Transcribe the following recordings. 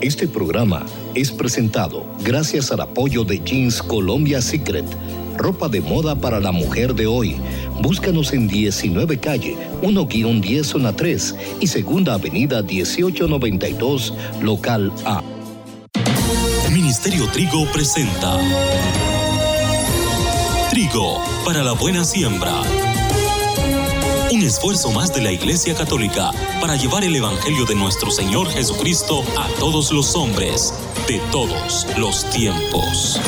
Este programa es presentado gracias al apoyo de Jeans Colombia Secret, ropa de moda para la mujer de hoy. Búscanos en 19 calle 1-10 zona 3 y segunda avenida 1892 local A. Ministerio Trigo presenta Trigo para la buena siembra un esfuerzo más de la Iglesia Católica para llevar el Evangelio de nuestro Señor Jesucristo a todos los hombres de todos los tiempos.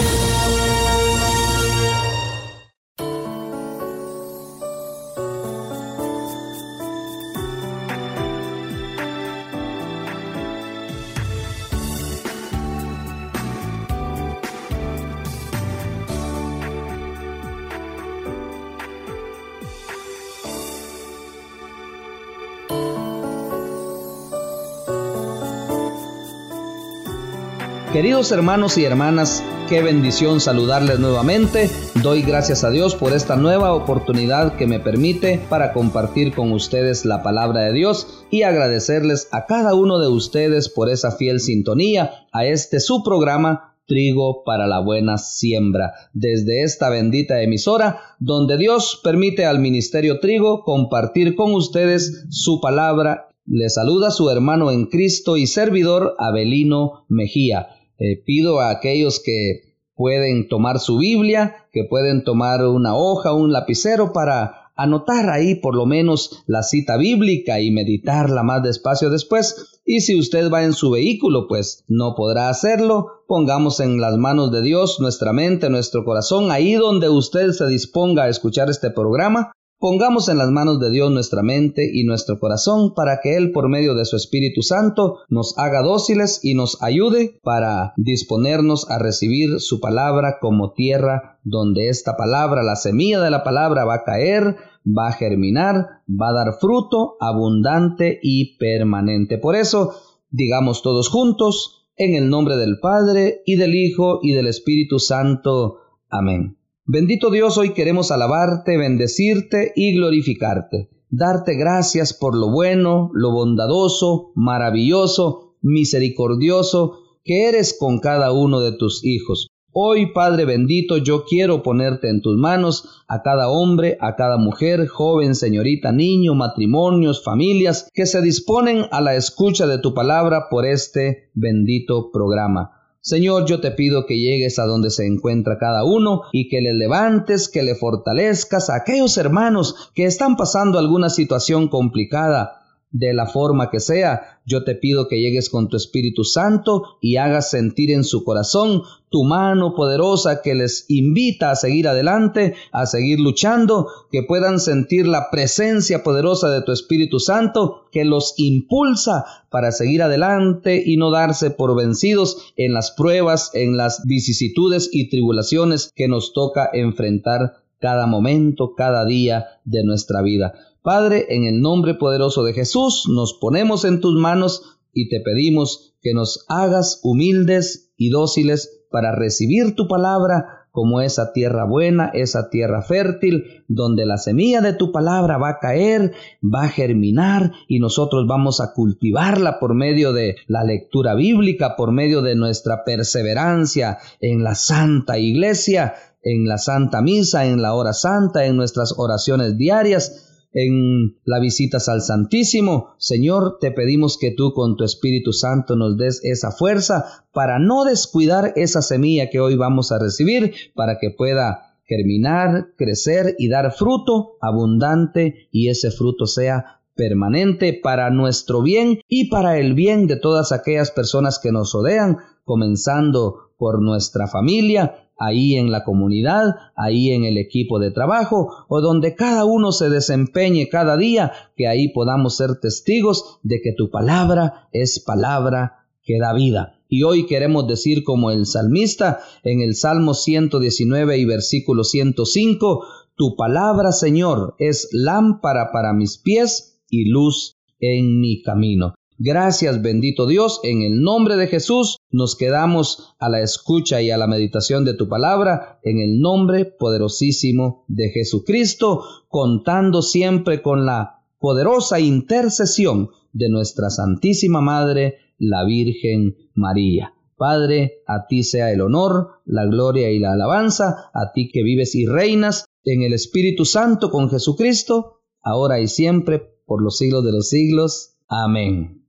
Queridos hermanos y hermanas, qué bendición saludarles nuevamente. Doy gracias a Dios por esta nueva oportunidad que me permite para compartir con ustedes la palabra de Dios y agradecerles a cada uno de ustedes por esa fiel sintonía a este su programa Trigo para la buena siembra, desde esta bendita emisora donde Dios permite al Ministerio Trigo compartir con ustedes su palabra. Le saluda su hermano en Cristo y servidor Abelino Mejía. Eh, pido a aquellos que pueden tomar su Biblia, que pueden tomar una hoja, un lapicero para anotar ahí por lo menos la cita bíblica y meditarla más despacio después. Y si usted va en su vehículo, pues no podrá hacerlo. Pongamos en las manos de Dios nuestra mente, nuestro corazón, ahí donde usted se disponga a escuchar este programa. Pongamos en las manos de Dios nuestra mente y nuestro corazón para que Él por medio de su Espíritu Santo nos haga dóciles y nos ayude para disponernos a recibir su palabra como tierra donde esta palabra, la semilla de la palabra va a caer, va a germinar, va a dar fruto abundante y permanente. Por eso, digamos todos juntos, en el nombre del Padre y del Hijo y del Espíritu Santo. Amén. Bendito Dios, hoy queremos alabarte, bendecirte y glorificarte, darte gracias por lo bueno, lo bondadoso, maravilloso, misericordioso que eres con cada uno de tus hijos. Hoy, Padre bendito, yo quiero ponerte en tus manos a cada hombre, a cada mujer, joven, señorita, niño, matrimonios, familias, que se disponen a la escucha de tu palabra por este bendito programa. Señor, yo te pido que llegues a donde se encuentra cada uno y que le levantes, que le fortalezcas a aquellos hermanos que están pasando alguna situación complicada, de la forma que sea, yo te pido que llegues con tu Espíritu Santo y hagas sentir en su corazón tu mano poderosa que les invita a seguir adelante, a seguir luchando, que puedan sentir la presencia poderosa de tu Espíritu Santo que los impulsa para seguir adelante y no darse por vencidos en las pruebas, en las vicisitudes y tribulaciones que nos toca enfrentar cada momento, cada día de nuestra vida. Padre, en el nombre poderoso de Jesús, nos ponemos en tus manos y te pedimos que nos hagas humildes y dóciles para recibir tu palabra como esa tierra buena, esa tierra fértil, donde la semilla de tu palabra va a caer, va a germinar y nosotros vamos a cultivarla por medio de la lectura bíblica, por medio de nuestra perseverancia en la santa iglesia, en la santa misa, en la hora santa, en nuestras oraciones diarias, en la visitas al Santísimo. Señor, te pedimos que tú con tu Espíritu Santo nos des esa fuerza para no descuidar esa semilla que hoy vamos a recibir, para que pueda germinar, crecer y dar fruto abundante y ese fruto sea permanente para nuestro bien y para el bien de todas aquellas personas que nos rodean, comenzando por nuestra familia ahí en la comunidad, ahí en el equipo de trabajo o donde cada uno se desempeñe cada día, que ahí podamos ser testigos de que tu palabra es palabra que da vida. Y hoy queremos decir como el salmista en el Salmo 119 y versículo 105, tu palabra, Señor, es lámpara para mis pies y luz en mi camino. Gracias bendito Dios, en el nombre de Jesús nos quedamos a la escucha y a la meditación de tu palabra, en el nombre poderosísimo de Jesucristo, contando siempre con la poderosa intercesión de nuestra Santísima Madre, la Virgen María. Padre, a ti sea el honor, la gloria y la alabanza, a ti que vives y reinas en el Espíritu Santo con Jesucristo, ahora y siempre, por los siglos de los siglos. Amén.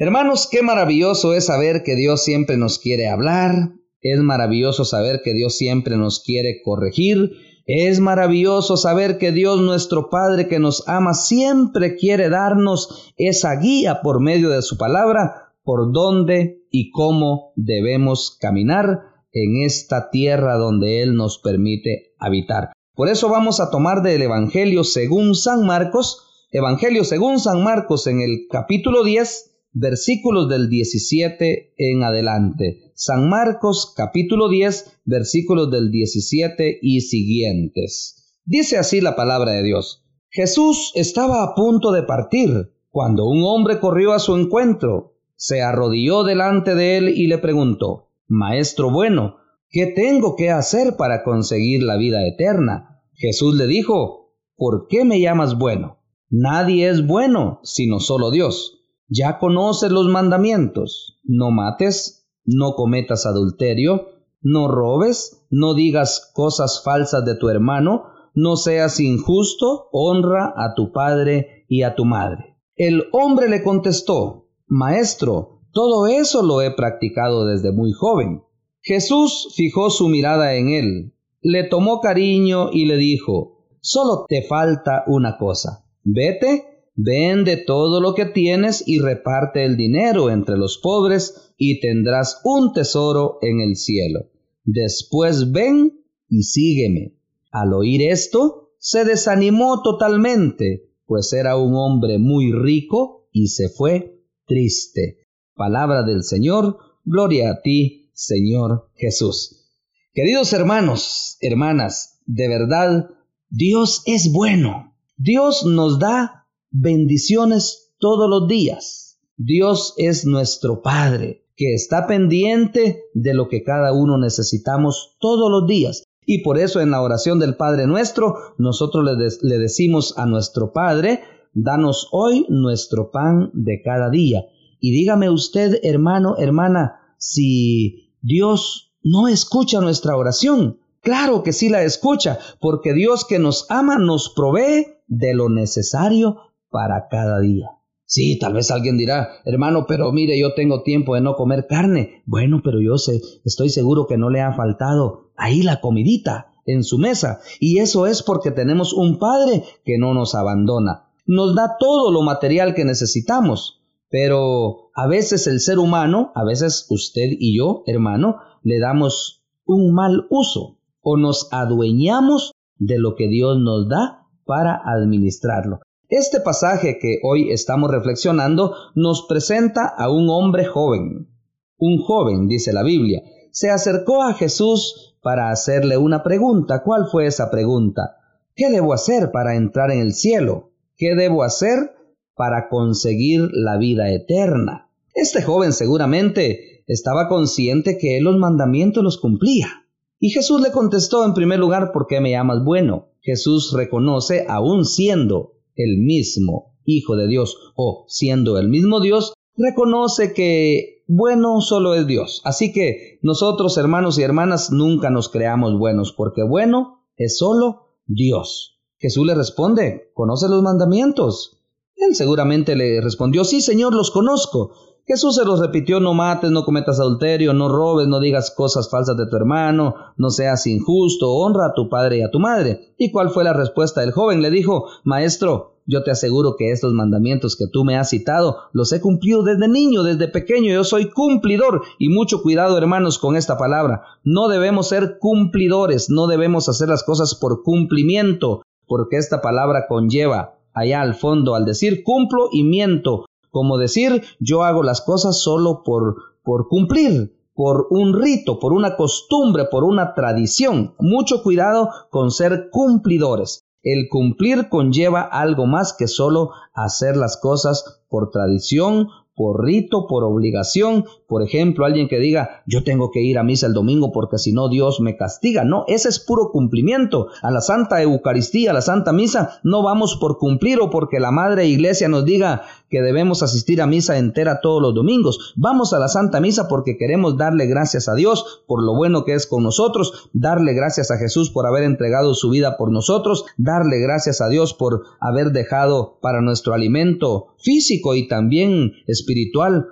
Hermanos, qué maravilloso es saber que Dios siempre nos quiere hablar, es maravilloso saber que Dios siempre nos quiere corregir, es maravilloso saber que Dios nuestro Padre que nos ama siempre quiere darnos esa guía por medio de su palabra por dónde y cómo debemos caminar en esta tierra donde Él nos permite habitar. Por eso vamos a tomar del Evangelio según San Marcos, Evangelio según San Marcos en el capítulo 10, versículos del 17 en adelante. San Marcos capítulo 10, versículos del 17 y siguientes. Dice así la palabra de Dios. Jesús estaba a punto de partir cuando un hombre corrió a su encuentro, se arrodilló delante de él y le preguntó, Maestro bueno, ¿qué tengo que hacer para conseguir la vida eterna? Jesús le dijo, ¿por qué me llamas bueno? Nadie es bueno sino solo Dios. Ya conoces los mandamientos. No mates, no cometas adulterio, no robes, no digas cosas falsas de tu hermano, no seas injusto, honra a tu padre y a tu madre. El hombre le contestó, Maestro, todo eso lo he practicado desde muy joven. Jesús fijó su mirada en él, le tomó cariño y le dijo, Solo te falta una cosa. Vete, vende todo lo que tienes y reparte el dinero entre los pobres y tendrás un tesoro en el cielo. Después ven y sígueme. Al oír esto, se desanimó totalmente, pues era un hombre muy rico y se fue triste. Palabra del Señor, gloria a ti, Señor Jesús. Queridos hermanos, hermanas, de verdad, Dios es bueno. Dios nos da bendiciones todos los días. Dios es nuestro Padre, que está pendiente de lo que cada uno necesitamos todos los días. Y por eso en la oración del Padre nuestro, nosotros le, le decimos a nuestro Padre, danos hoy nuestro pan de cada día. Y dígame usted, hermano, hermana, si Dios no escucha nuestra oración. Claro que sí la escucha, porque Dios que nos ama nos provee de lo necesario para cada día. Sí, tal vez alguien dirá, hermano, pero mire, yo tengo tiempo de no comer carne. Bueno, pero yo sé, estoy seguro que no le ha faltado ahí la comidita en su mesa. Y eso es porque tenemos un Padre que no nos abandona. Nos da todo lo material que necesitamos. Pero a veces el ser humano, a veces usted y yo, hermano, le damos un mal uso o nos adueñamos de lo que Dios nos da para administrarlo. Este pasaje que hoy estamos reflexionando nos presenta a un hombre joven. Un joven, dice la Biblia, se acercó a Jesús para hacerle una pregunta. ¿Cuál fue esa pregunta? ¿Qué debo hacer para entrar en el cielo? ¿Qué debo hacer para conseguir la vida eterna? Este joven seguramente estaba consciente que él los mandamientos los cumplía. Y Jesús le contestó en primer lugar, ¿por qué me llamas bueno? Jesús reconoce, aún siendo el mismo Hijo de Dios o siendo el mismo Dios, reconoce que bueno solo es Dios. Así que nosotros, hermanos y hermanas, nunca nos creamos buenos, porque bueno es solo Dios. Jesús le responde, ¿conoce los mandamientos? Él seguramente le respondió, sí, Señor, los conozco. Jesús se los repitió, no mates, no cometas adulterio, no robes, no digas cosas falsas de tu hermano, no seas injusto, honra a tu padre y a tu madre. ¿Y cuál fue la respuesta del joven? Le dijo, Maestro, yo te aseguro que estos mandamientos que tú me has citado los he cumplido desde niño, desde pequeño, yo soy cumplidor. Y mucho cuidado, hermanos, con esta palabra. No debemos ser cumplidores, no debemos hacer las cosas por cumplimiento, porque esta palabra conlleva allá al fondo al decir cumplo y miento, como decir, yo hago las cosas solo por, por cumplir, por un rito, por una costumbre, por una tradición. Mucho cuidado con ser cumplidores. El cumplir conlleva algo más que solo hacer las cosas por tradición, por rito, por obligación. Por ejemplo, alguien que diga, yo tengo que ir a misa el domingo porque si no Dios me castiga. No, ese es puro cumplimiento. A la Santa Eucaristía, a la Santa Misa, no vamos por cumplir o porque la Madre Iglesia nos diga que debemos asistir a misa entera todos los domingos. Vamos a la Santa Misa porque queremos darle gracias a Dios por lo bueno que es con nosotros, darle gracias a Jesús por haber entregado su vida por nosotros, darle gracias a Dios por haber dejado para nuestro alimento físico y también espiritual,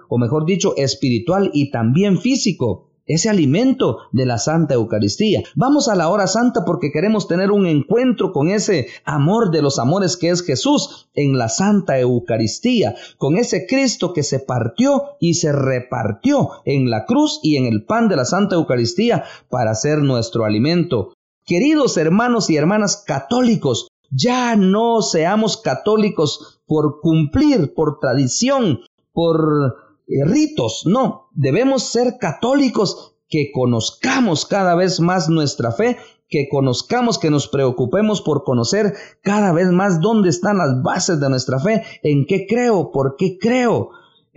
o mejor dicho, espiritual y también físico ese alimento de la Santa Eucaristía. Vamos a la hora santa porque queremos tener un encuentro con ese amor de los amores que es Jesús en la Santa Eucaristía, con ese Cristo que se partió y se repartió en la cruz y en el pan de la Santa Eucaristía para ser nuestro alimento. Queridos hermanos y hermanas católicos, ya no seamos católicos por cumplir, por tradición, por eh, ritos, no, debemos ser católicos que conozcamos cada vez más nuestra fe, que conozcamos, que nos preocupemos por conocer cada vez más dónde están las bases de nuestra fe, en qué creo, por qué creo,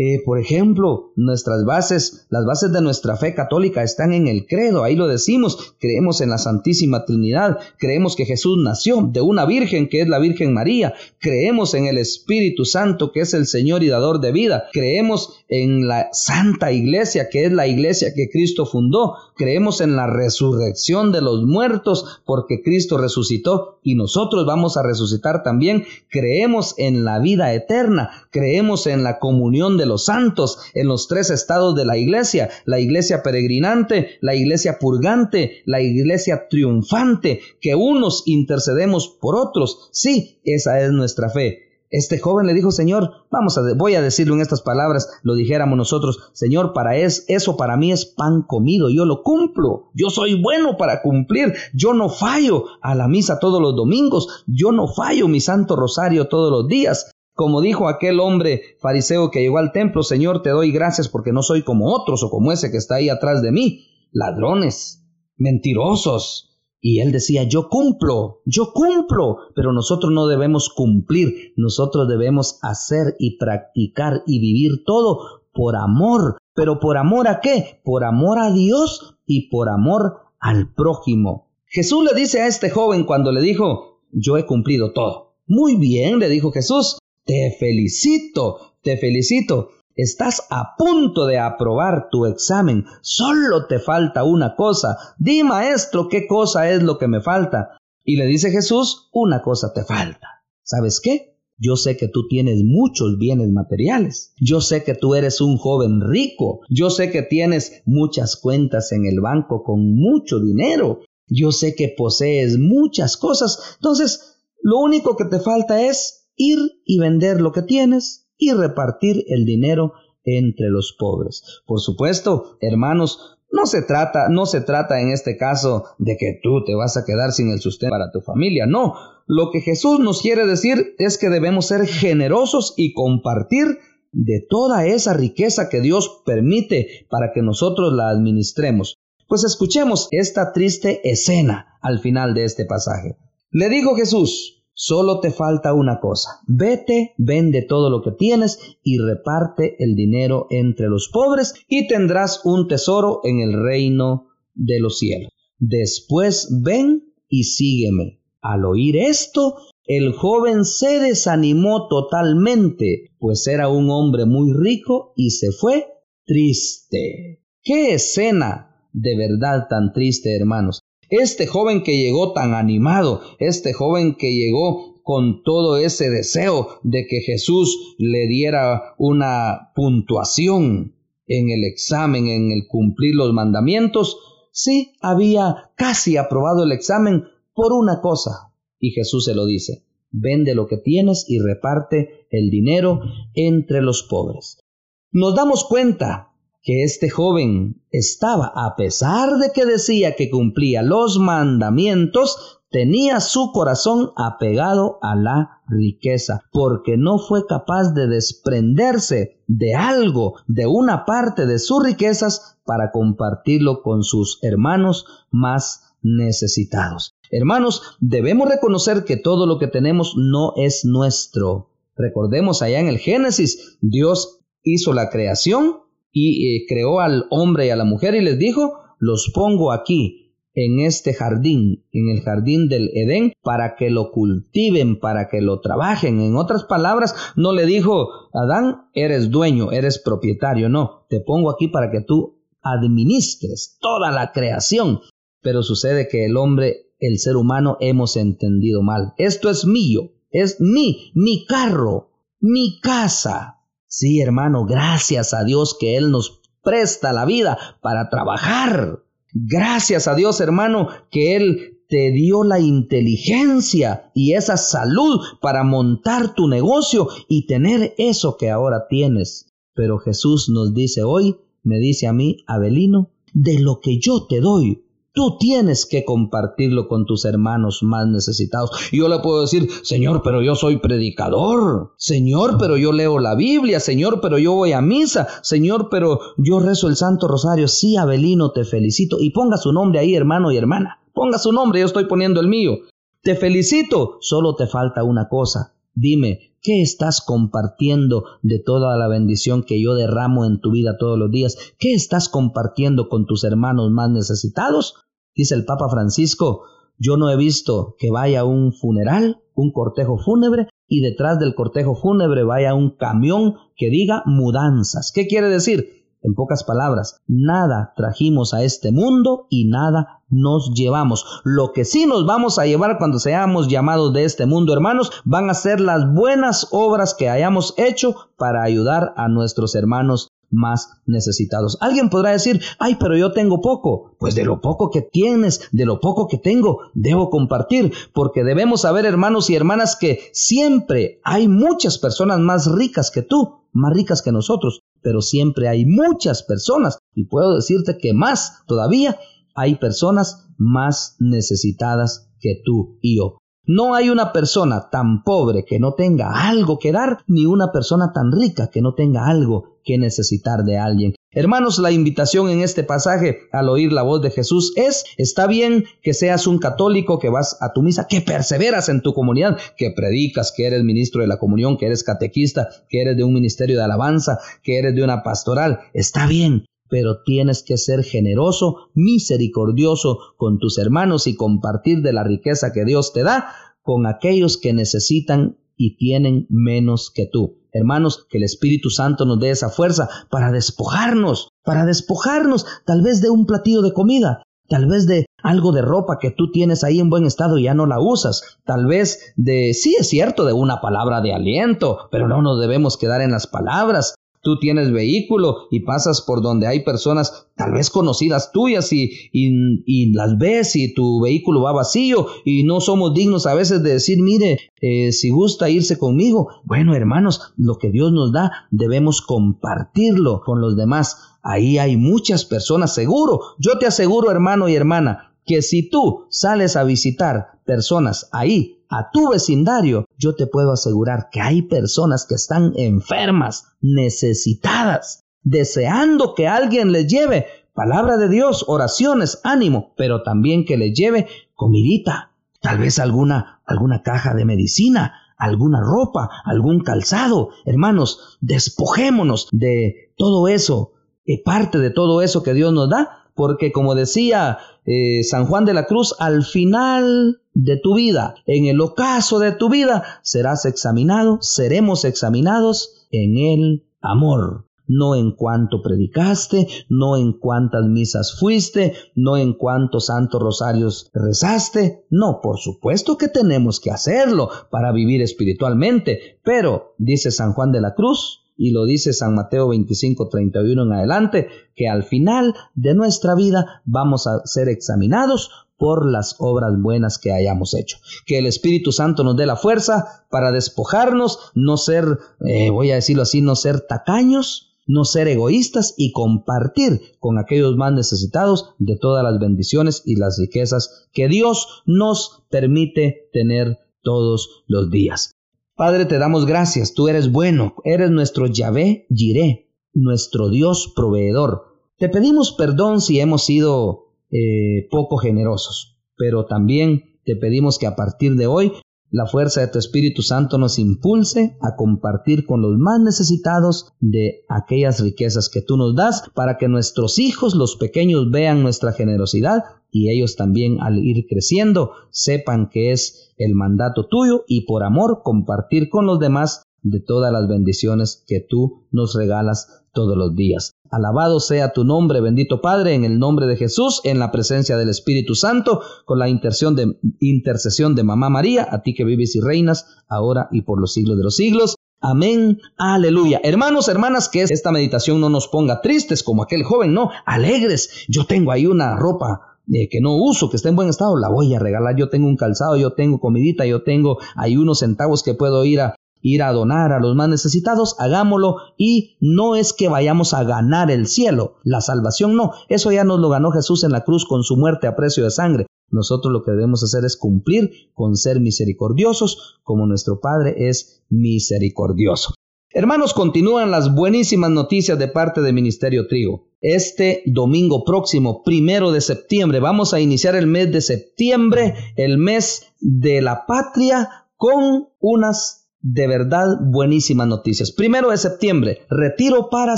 eh, por ejemplo, nuestras bases, las bases de nuestra fe católica están en el credo, ahí lo decimos, creemos en la Santísima Trinidad, creemos que Jesús nació de una Virgen que es la Virgen María, creemos en el Espíritu Santo que es el Señor y dador de vida, creemos en la Santa Iglesia que es la iglesia que Cristo fundó, creemos en la resurrección de los muertos porque Cristo resucitó y nosotros vamos a resucitar también, creemos en la vida eterna, creemos en la comunión de los santos en los tres estados de la iglesia, la iglesia peregrinante, la iglesia purgante, la iglesia triunfante, que unos intercedemos por otros. Sí, esa es nuestra fe. Este joven le dijo, Señor, vamos a, voy a decirlo en estas palabras, lo dijéramos nosotros, Señor, para es, eso para mí es pan comido, yo lo cumplo, yo soy bueno para cumplir, yo no fallo a la misa todos los domingos, yo no fallo mi santo rosario todos los días, como dijo aquel hombre fariseo que llegó al templo, Señor, te doy gracias porque no soy como otros o como ese que está ahí atrás de mí, ladrones, mentirosos. Y él decía, yo cumplo, yo cumplo, pero nosotros no debemos cumplir, nosotros debemos hacer y practicar y vivir todo por amor. ¿Pero por amor a qué? Por amor a Dios y por amor al prójimo. Jesús le dice a este joven cuando le dijo, yo he cumplido todo. Muy bien, le dijo Jesús, te felicito, te felicito. Estás a punto de aprobar tu examen. Solo te falta una cosa. Di, maestro, ¿qué cosa es lo que me falta? Y le dice Jesús, una cosa te falta. ¿Sabes qué? Yo sé que tú tienes muchos bienes materiales. Yo sé que tú eres un joven rico. Yo sé que tienes muchas cuentas en el banco con mucho dinero. Yo sé que posees muchas cosas. Entonces, lo único que te falta es ir y vender lo que tienes y repartir el dinero entre los pobres. Por supuesto, hermanos, no se trata, no se trata en este caso de que tú te vas a quedar sin el sustento para tu familia, no. Lo que Jesús nos quiere decir es que debemos ser generosos y compartir de toda esa riqueza que Dios permite para que nosotros la administremos. Pues escuchemos esta triste escena al final de este pasaje. Le dijo Jesús, Solo te falta una cosa. Vete, vende todo lo que tienes y reparte el dinero entre los pobres y tendrás un tesoro en el reino de los cielos. Después ven y sígueme. Al oír esto, el joven se desanimó totalmente, pues era un hombre muy rico y se fue triste. ¡Qué escena! De verdad tan triste, hermanos. Este joven que llegó tan animado, este joven que llegó con todo ese deseo de que Jesús le diera una puntuación en el examen, en el cumplir los mandamientos, sí había casi aprobado el examen por una cosa. Y Jesús se lo dice, vende lo que tienes y reparte el dinero entre los pobres. Nos damos cuenta que este joven estaba, a pesar de que decía que cumplía los mandamientos, tenía su corazón apegado a la riqueza, porque no fue capaz de desprenderse de algo, de una parte de sus riquezas, para compartirlo con sus hermanos más necesitados. Hermanos, debemos reconocer que todo lo que tenemos no es nuestro. Recordemos allá en el Génesis, Dios hizo la creación y eh, creó al hombre y a la mujer y les dijo, los pongo aquí en este jardín, en el jardín del Edén, para que lo cultiven, para que lo trabajen. En otras palabras, no le dijo, Adán, eres dueño, eres propietario, no, te pongo aquí para que tú administres toda la creación. Pero sucede que el hombre, el ser humano, hemos entendido mal. Esto es mío, es mi, mi carro, mi casa. Sí, hermano, gracias a Dios que Él nos presta la vida para trabajar Gracias a Dios, hermano, que Él te dio la inteligencia y esa salud para montar tu negocio y tener eso que ahora tienes. Pero Jesús nos dice hoy, me dice a mí, Abelino, de lo que yo te doy, Tú tienes que compartirlo con tus hermanos más necesitados. Y yo le puedo decir, Señor, pero yo soy predicador. Señor, pero yo leo la Biblia. Señor, pero yo voy a misa. Señor, pero yo rezo el Santo Rosario. Sí, Abelino, te felicito. Y ponga su nombre ahí, hermano y hermana. Ponga su nombre, yo estoy poniendo el mío. Te felicito. Solo te falta una cosa. Dime, ¿qué estás compartiendo de toda la bendición que yo derramo en tu vida todos los días? ¿Qué estás compartiendo con tus hermanos más necesitados? Dice el Papa Francisco, yo no he visto que vaya un funeral, un cortejo fúnebre, y detrás del cortejo fúnebre vaya un camión que diga mudanzas. ¿Qué quiere decir? En pocas palabras, nada trajimos a este mundo y nada nos llevamos. Lo que sí nos vamos a llevar cuando seamos llamados de este mundo, hermanos, van a ser las buenas obras que hayamos hecho para ayudar a nuestros hermanos más necesitados. Alguien podrá decir, ay, pero yo tengo poco. Pues de lo poco que tienes, de lo poco que tengo, debo compartir, porque debemos saber, hermanos y hermanas, que siempre hay muchas personas más ricas que tú, más ricas que nosotros, pero siempre hay muchas personas, y puedo decirte que más todavía, hay personas más necesitadas que tú y yo. No hay una persona tan pobre que no tenga algo que dar, ni una persona tan rica que no tenga algo que necesitar de alguien. Hermanos, la invitación en este pasaje al oír la voz de Jesús es, está bien que seas un católico, que vas a tu misa, que perseveras en tu comunidad, que predicas, que eres ministro de la comunión, que eres catequista, que eres de un ministerio de alabanza, que eres de una pastoral. Está bien, pero tienes que ser generoso, misericordioso con tus hermanos y compartir de la riqueza que Dios te da con aquellos que necesitan y tienen menos que tú. Hermanos, que el Espíritu Santo nos dé esa fuerza para despojarnos, para despojarnos tal vez de un platillo de comida, tal vez de algo de ropa que tú tienes ahí en buen estado y ya no la usas, tal vez de, sí es cierto, de una palabra de aliento, pero no nos debemos quedar en las palabras, Tú tienes vehículo y pasas por donde hay personas tal vez conocidas tuyas y, y, las ves y tu vehículo va vacío y no somos dignos a veces de decir, mire, eh, si gusta irse conmigo. Bueno, hermanos, lo que Dios nos da debemos compartirlo con los demás. Ahí hay muchas personas, seguro. Yo te aseguro, hermano y hermana, que si tú sales a visitar personas ahí a tu vecindario, yo te puedo asegurar que hay personas que están enfermas, necesitadas, deseando que alguien les lleve palabra de Dios, oraciones, ánimo, pero también que les lleve comidita, tal vez alguna alguna caja de medicina, alguna ropa, algún calzado. Hermanos, despojémonos de todo eso, y parte de todo eso que Dios nos da, porque como decía eh, San Juan de la Cruz, al final de tu vida, en el ocaso de tu vida, serás examinado, seremos examinados en el amor. No en cuanto predicaste, no en cuántas misas fuiste, no en cuántos santos rosarios rezaste. No, por supuesto que tenemos que hacerlo para vivir espiritualmente. Pero, dice San Juan de la Cruz, y lo dice San Mateo 25, 31 en adelante, que al final de nuestra vida vamos a ser examinados por las obras buenas que hayamos hecho. Que el Espíritu Santo nos dé la fuerza para despojarnos, no ser, eh, voy a decirlo así, no ser tacaños, no ser egoístas y compartir con aquellos más necesitados de todas las bendiciones y las riquezas que Dios nos permite tener todos los días. Padre, te damos gracias, tú eres bueno, eres nuestro Yahvé Jiré, nuestro Dios proveedor. Te pedimos perdón si hemos sido eh, poco generosos, pero también te pedimos que a partir de hoy la fuerza de tu Espíritu Santo nos impulse a compartir con los más necesitados de aquellas riquezas que tú nos das para que nuestros hijos, los pequeños, vean nuestra generosidad y ellos también al ir creciendo sepan que es el mandato tuyo y por amor compartir con los demás de todas las bendiciones que tú nos regalas todos los días. Alabado sea tu nombre, bendito Padre, en el nombre de Jesús, en la presencia del Espíritu Santo, con la intercesión de, intercesión de Mamá María, a ti que vives y reinas, ahora y por los siglos de los siglos. Amén, aleluya. Hermanos, hermanas, que esta meditación no nos ponga tristes como aquel joven, no, alegres. Yo tengo ahí una ropa eh, que no uso, que está en buen estado, la voy a regalar. Yo tengo un calzado, yo tengo comidita, yo tengo ahí unos centavos que puedo ir a, ir a donar a los más necesitados, hagámoslo y no es que vayamos a ganar el cielo, la salvación no, eso ya nos lo ganó Jesús en la cruz con su muerte a precio de sangre. Nosotros lo que debemos hacer es cumplir con ser misericordiosos como nuestro Padre es misericordioso. Hermanos, continúan las buenísimas noticias de parte de Ministerio Trigo. Este domingo próximo, primero de septiembre, vamos a iniciar el mes de septiembre, el mes de la patria, con unas de verdad buenísimas noticias. Primero de septiembre, retiro para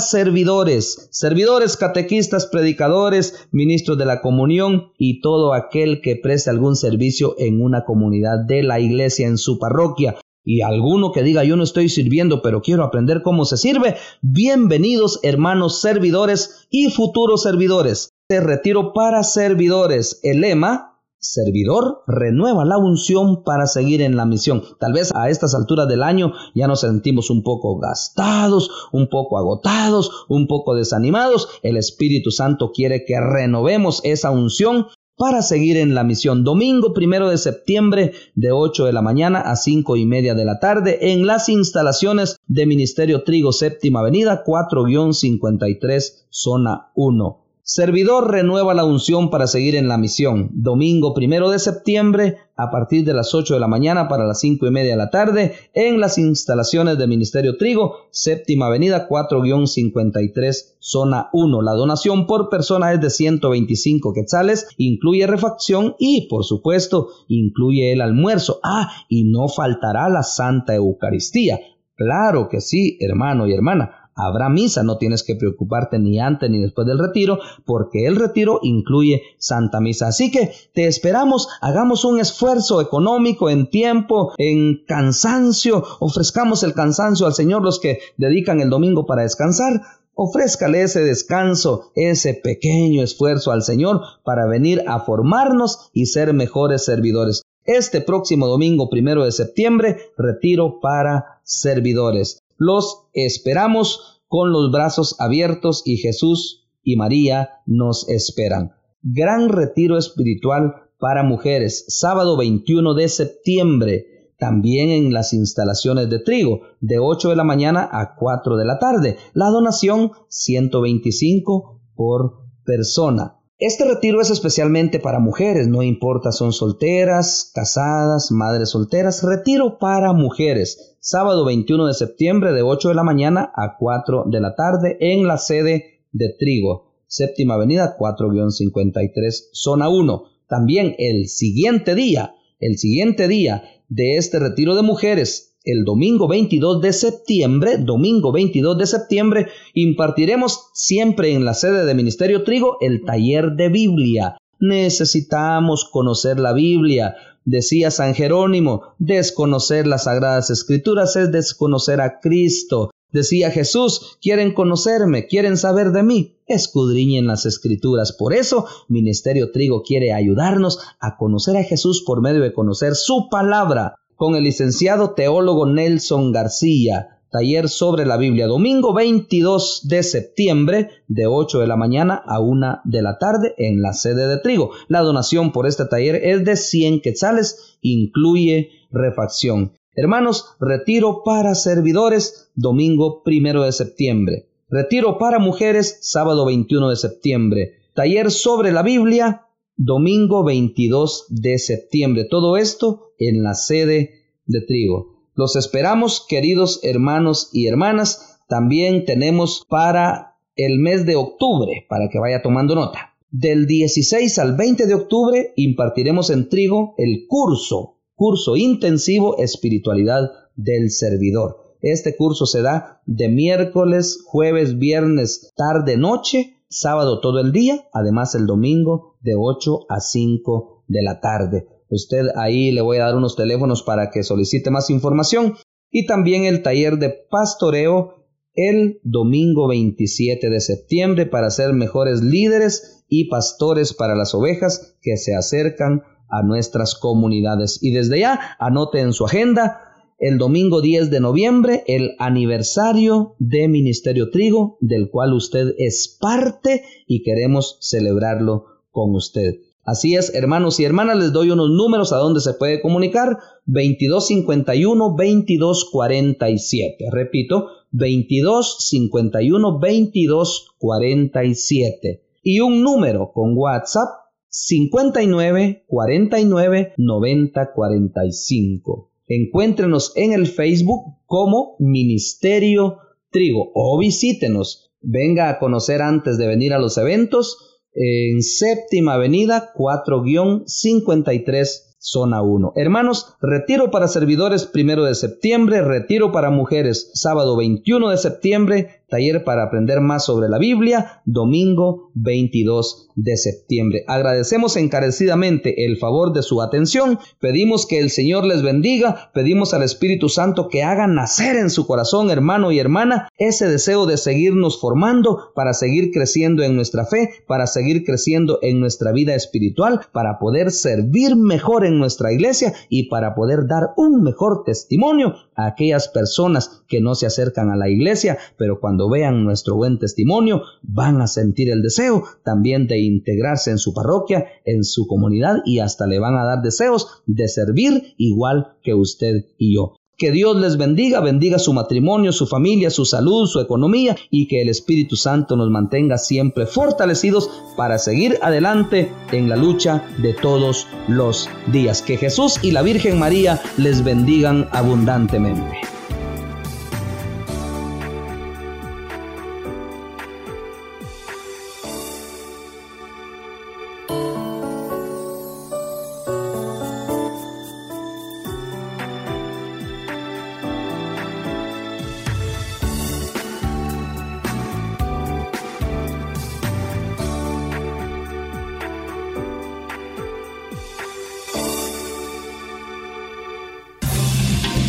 servidores, servidores, catequistas, predicadores, ministros de la comunión y todo aquel que preste algún servicio en una comunidad de la iglesia en su parroquia. Y alguno que diga yo no estoy sirviendo pero quiero aprender cómo se sirve, bienvenidos hermanos servidores y futuros servidores. Te retiro para servidores. El lema servidor renueva la unción para seguir en la misión. Tal vez a estas alturas del año ya nos sentimos un poco gastados, un poco agotados, un poco desanimados. El Espíritu Santo quiere que renovemos esa unción para seguir en la misión. Domingo primero de septiembre de 8 de la mañana a 5 y media de la tarde en las instalaciones de Ministerio Trigo Séptima Avenida 4-53 Zona 1. Servidor renueva la unción para seguir en la misión. Domingo primero de septiembre a partir de las 8 de la mañana para las 5 y media de la tarde en las instalaciones del Ministerio Trigo, séptima avenida 4-53, zona 1. La donación por persona es de 125 quetzales, incluye refacción y, por supuesto, incluye el almuerzo. Ah, y no faltará la Santa Eucaristía. Claro que sí, hermano y hermana habrá misa, no tienes que preocuparte ni antes ni después del retiro, porque el retiro incluye Santa Misa. Así que te esperamos, hagamos un esfuerzo económico en tiempo, en cansancio, ofrezcamos el cansancio al Señor los que dedican el domingo para descansar. Ofrézcale ese descanso, ese pequeño esfuerzo al Señor para venir a formarnos y ser mejores servidores. Este próximo domingo primero de septiembre, retiro para servidores. Los esperamos con los brazos abiertos y Jesús y María nos esperan. Gran retiro espiritual para mujeres, sábado 21 de septiembre, también en las instalaciones de trigo, de 8 de la mañana a 4 de la tarde. La donación 125 por persona. Este retiro es especialmente para mujeres, no importa, son solteras, casadas, madres solteras, retiro para mujeres, sábado 21 de septiembre de 8 de la mañana a 4 de la tarde en la sede de Trigo, séptima avenida 4-53, zona 1. También el siguiente día, el siguiente día de este retiro de mujeres, el domingo 22 de septiembre, domingo 22 de septiembre, impartiremos siempre en la sede de Ministerio Trigo el taller de Biblia. Necesitamos conocer la Biblia. Decía San Jerónimo, desconocer las sagradas escrituras es desconocer a Cristo. Decía Jesús, quieren conocerme, quieren saber de mí, escudriñen las escrituras. Por eso, Ministerio Trigo quiere ayudarnos a conocer a Jesús por medio de conocer su palabra con el licenciado teólogo Nelson García, taller sobre la Biblia, domingo 22 de septiembre de 8 de la mañana a 1 de la tarde en la sede de Trigo. La donación por este taller es de 100 quetzales, incluye refacción. Hermanos, retiro para servidores, domingo 1 de septiembre. Retiro para mujeres, sábado 21 de septiembre. Taller sobre la Biblia, domingo 22 de septiembre. Todo esto en la sede de trigo. Los esperamos, queridos hermanos y hermanas. También tenemos para el mes de octubre, para que vaya tomando nota. Del 16 al 20 de octubre impartiremos en trigo el curso curso intensivo Espiritualidad del Servidor. Este curso se da de miércoles, jueves, viernes, tarde, noche, sábado todo el día, además el domingo de 8 a 5 de la tarde. Usted ahí le voy a dar unos teléfonos para que solicite más información y también el taller de pastoreo el domingo 27 de septiembre para ser mejores líderes y pastores para las ovejas que se acercan a nuestras comunidades. Y desde ya anote en su agenda el domingo 10 de noviembre el aniversario de Ministerio Trigo, del cual usted es parte y queremos celebrarlo con usted. Así es, hermanos y hermanas, les doy unos números a donde se puede comunicar. 2251 2247. Repito, 2251 2247. Y un número con WhatsApp 59 49 90 45. Encuéntrenos en el Facebook como Ministerio Trigo o visítenos. Venga a conocer antes de venir a los eventos en Séptima Avenida 4-53 Zona 1. Hermanos, retiro para servidores primero de septiembre, retiro para mujeres sábado 21 de septiembre, taller para aprender más sobre la Biblia, domingo 22 de septiembre. Agradecemos encarecidamente el favor de su atención, pedimos que el Señor les bendiga, pedimos al Espíritu Santo que haga nacer en su corazón, hermano y hermana, ese deseo de seguirnos formando para seguir creciendo en nuestra fe, para seguir creciendo en nuestra vida espiritual, para poder servir mejor en nuestra iglesia y para poder dar un mejor testimonio a aquellas personas que no se acercan a la iglesia, pero cuando vean nuestro buen testimonio, van a sentir el deseo también de integrarse en su parroquia, en su comunidad y hasta le van a dar deseos de servir igual que usted y yo. Que Dios les bendiga, bendiga su matrimonio, su familia, su salud, su economía y que el Espíritu Santo nos mantenga siempre fortalecidos para seguir adelante en la lucha de todos los días. Que Jesús y la Virgen María les bendigan abundantemente.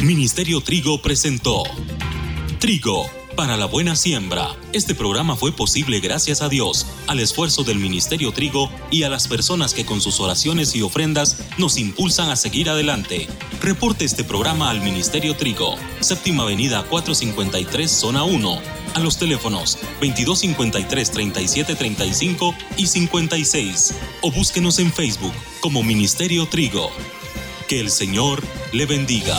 Ministerio Trigo presentó Trigo para la buena siembra. Este programa fue posible gracias a Dios, al esfuerzo del Ministerio Trigo y a las personas que con sus oraciones y ofrendas nos impulsan a seguir adelante. Reporte este programa al Ministerio Trigo, Séptima Avenida 453, Zona 1, a los teléfonos 2253 3735 y 56 o búsquenos en Facebook como Ministerio Trigo. Que el Señor le bendiga.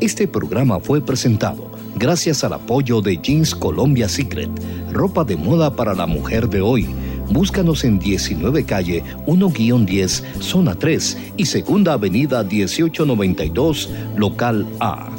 Este programa fue presentado gracias al apoyo de Jeans Colombia Secret, ropa de moda para la mujer de hoy. Búscanos en 19 calle 1-10, zona 3 y segunda avenida 1892, local A.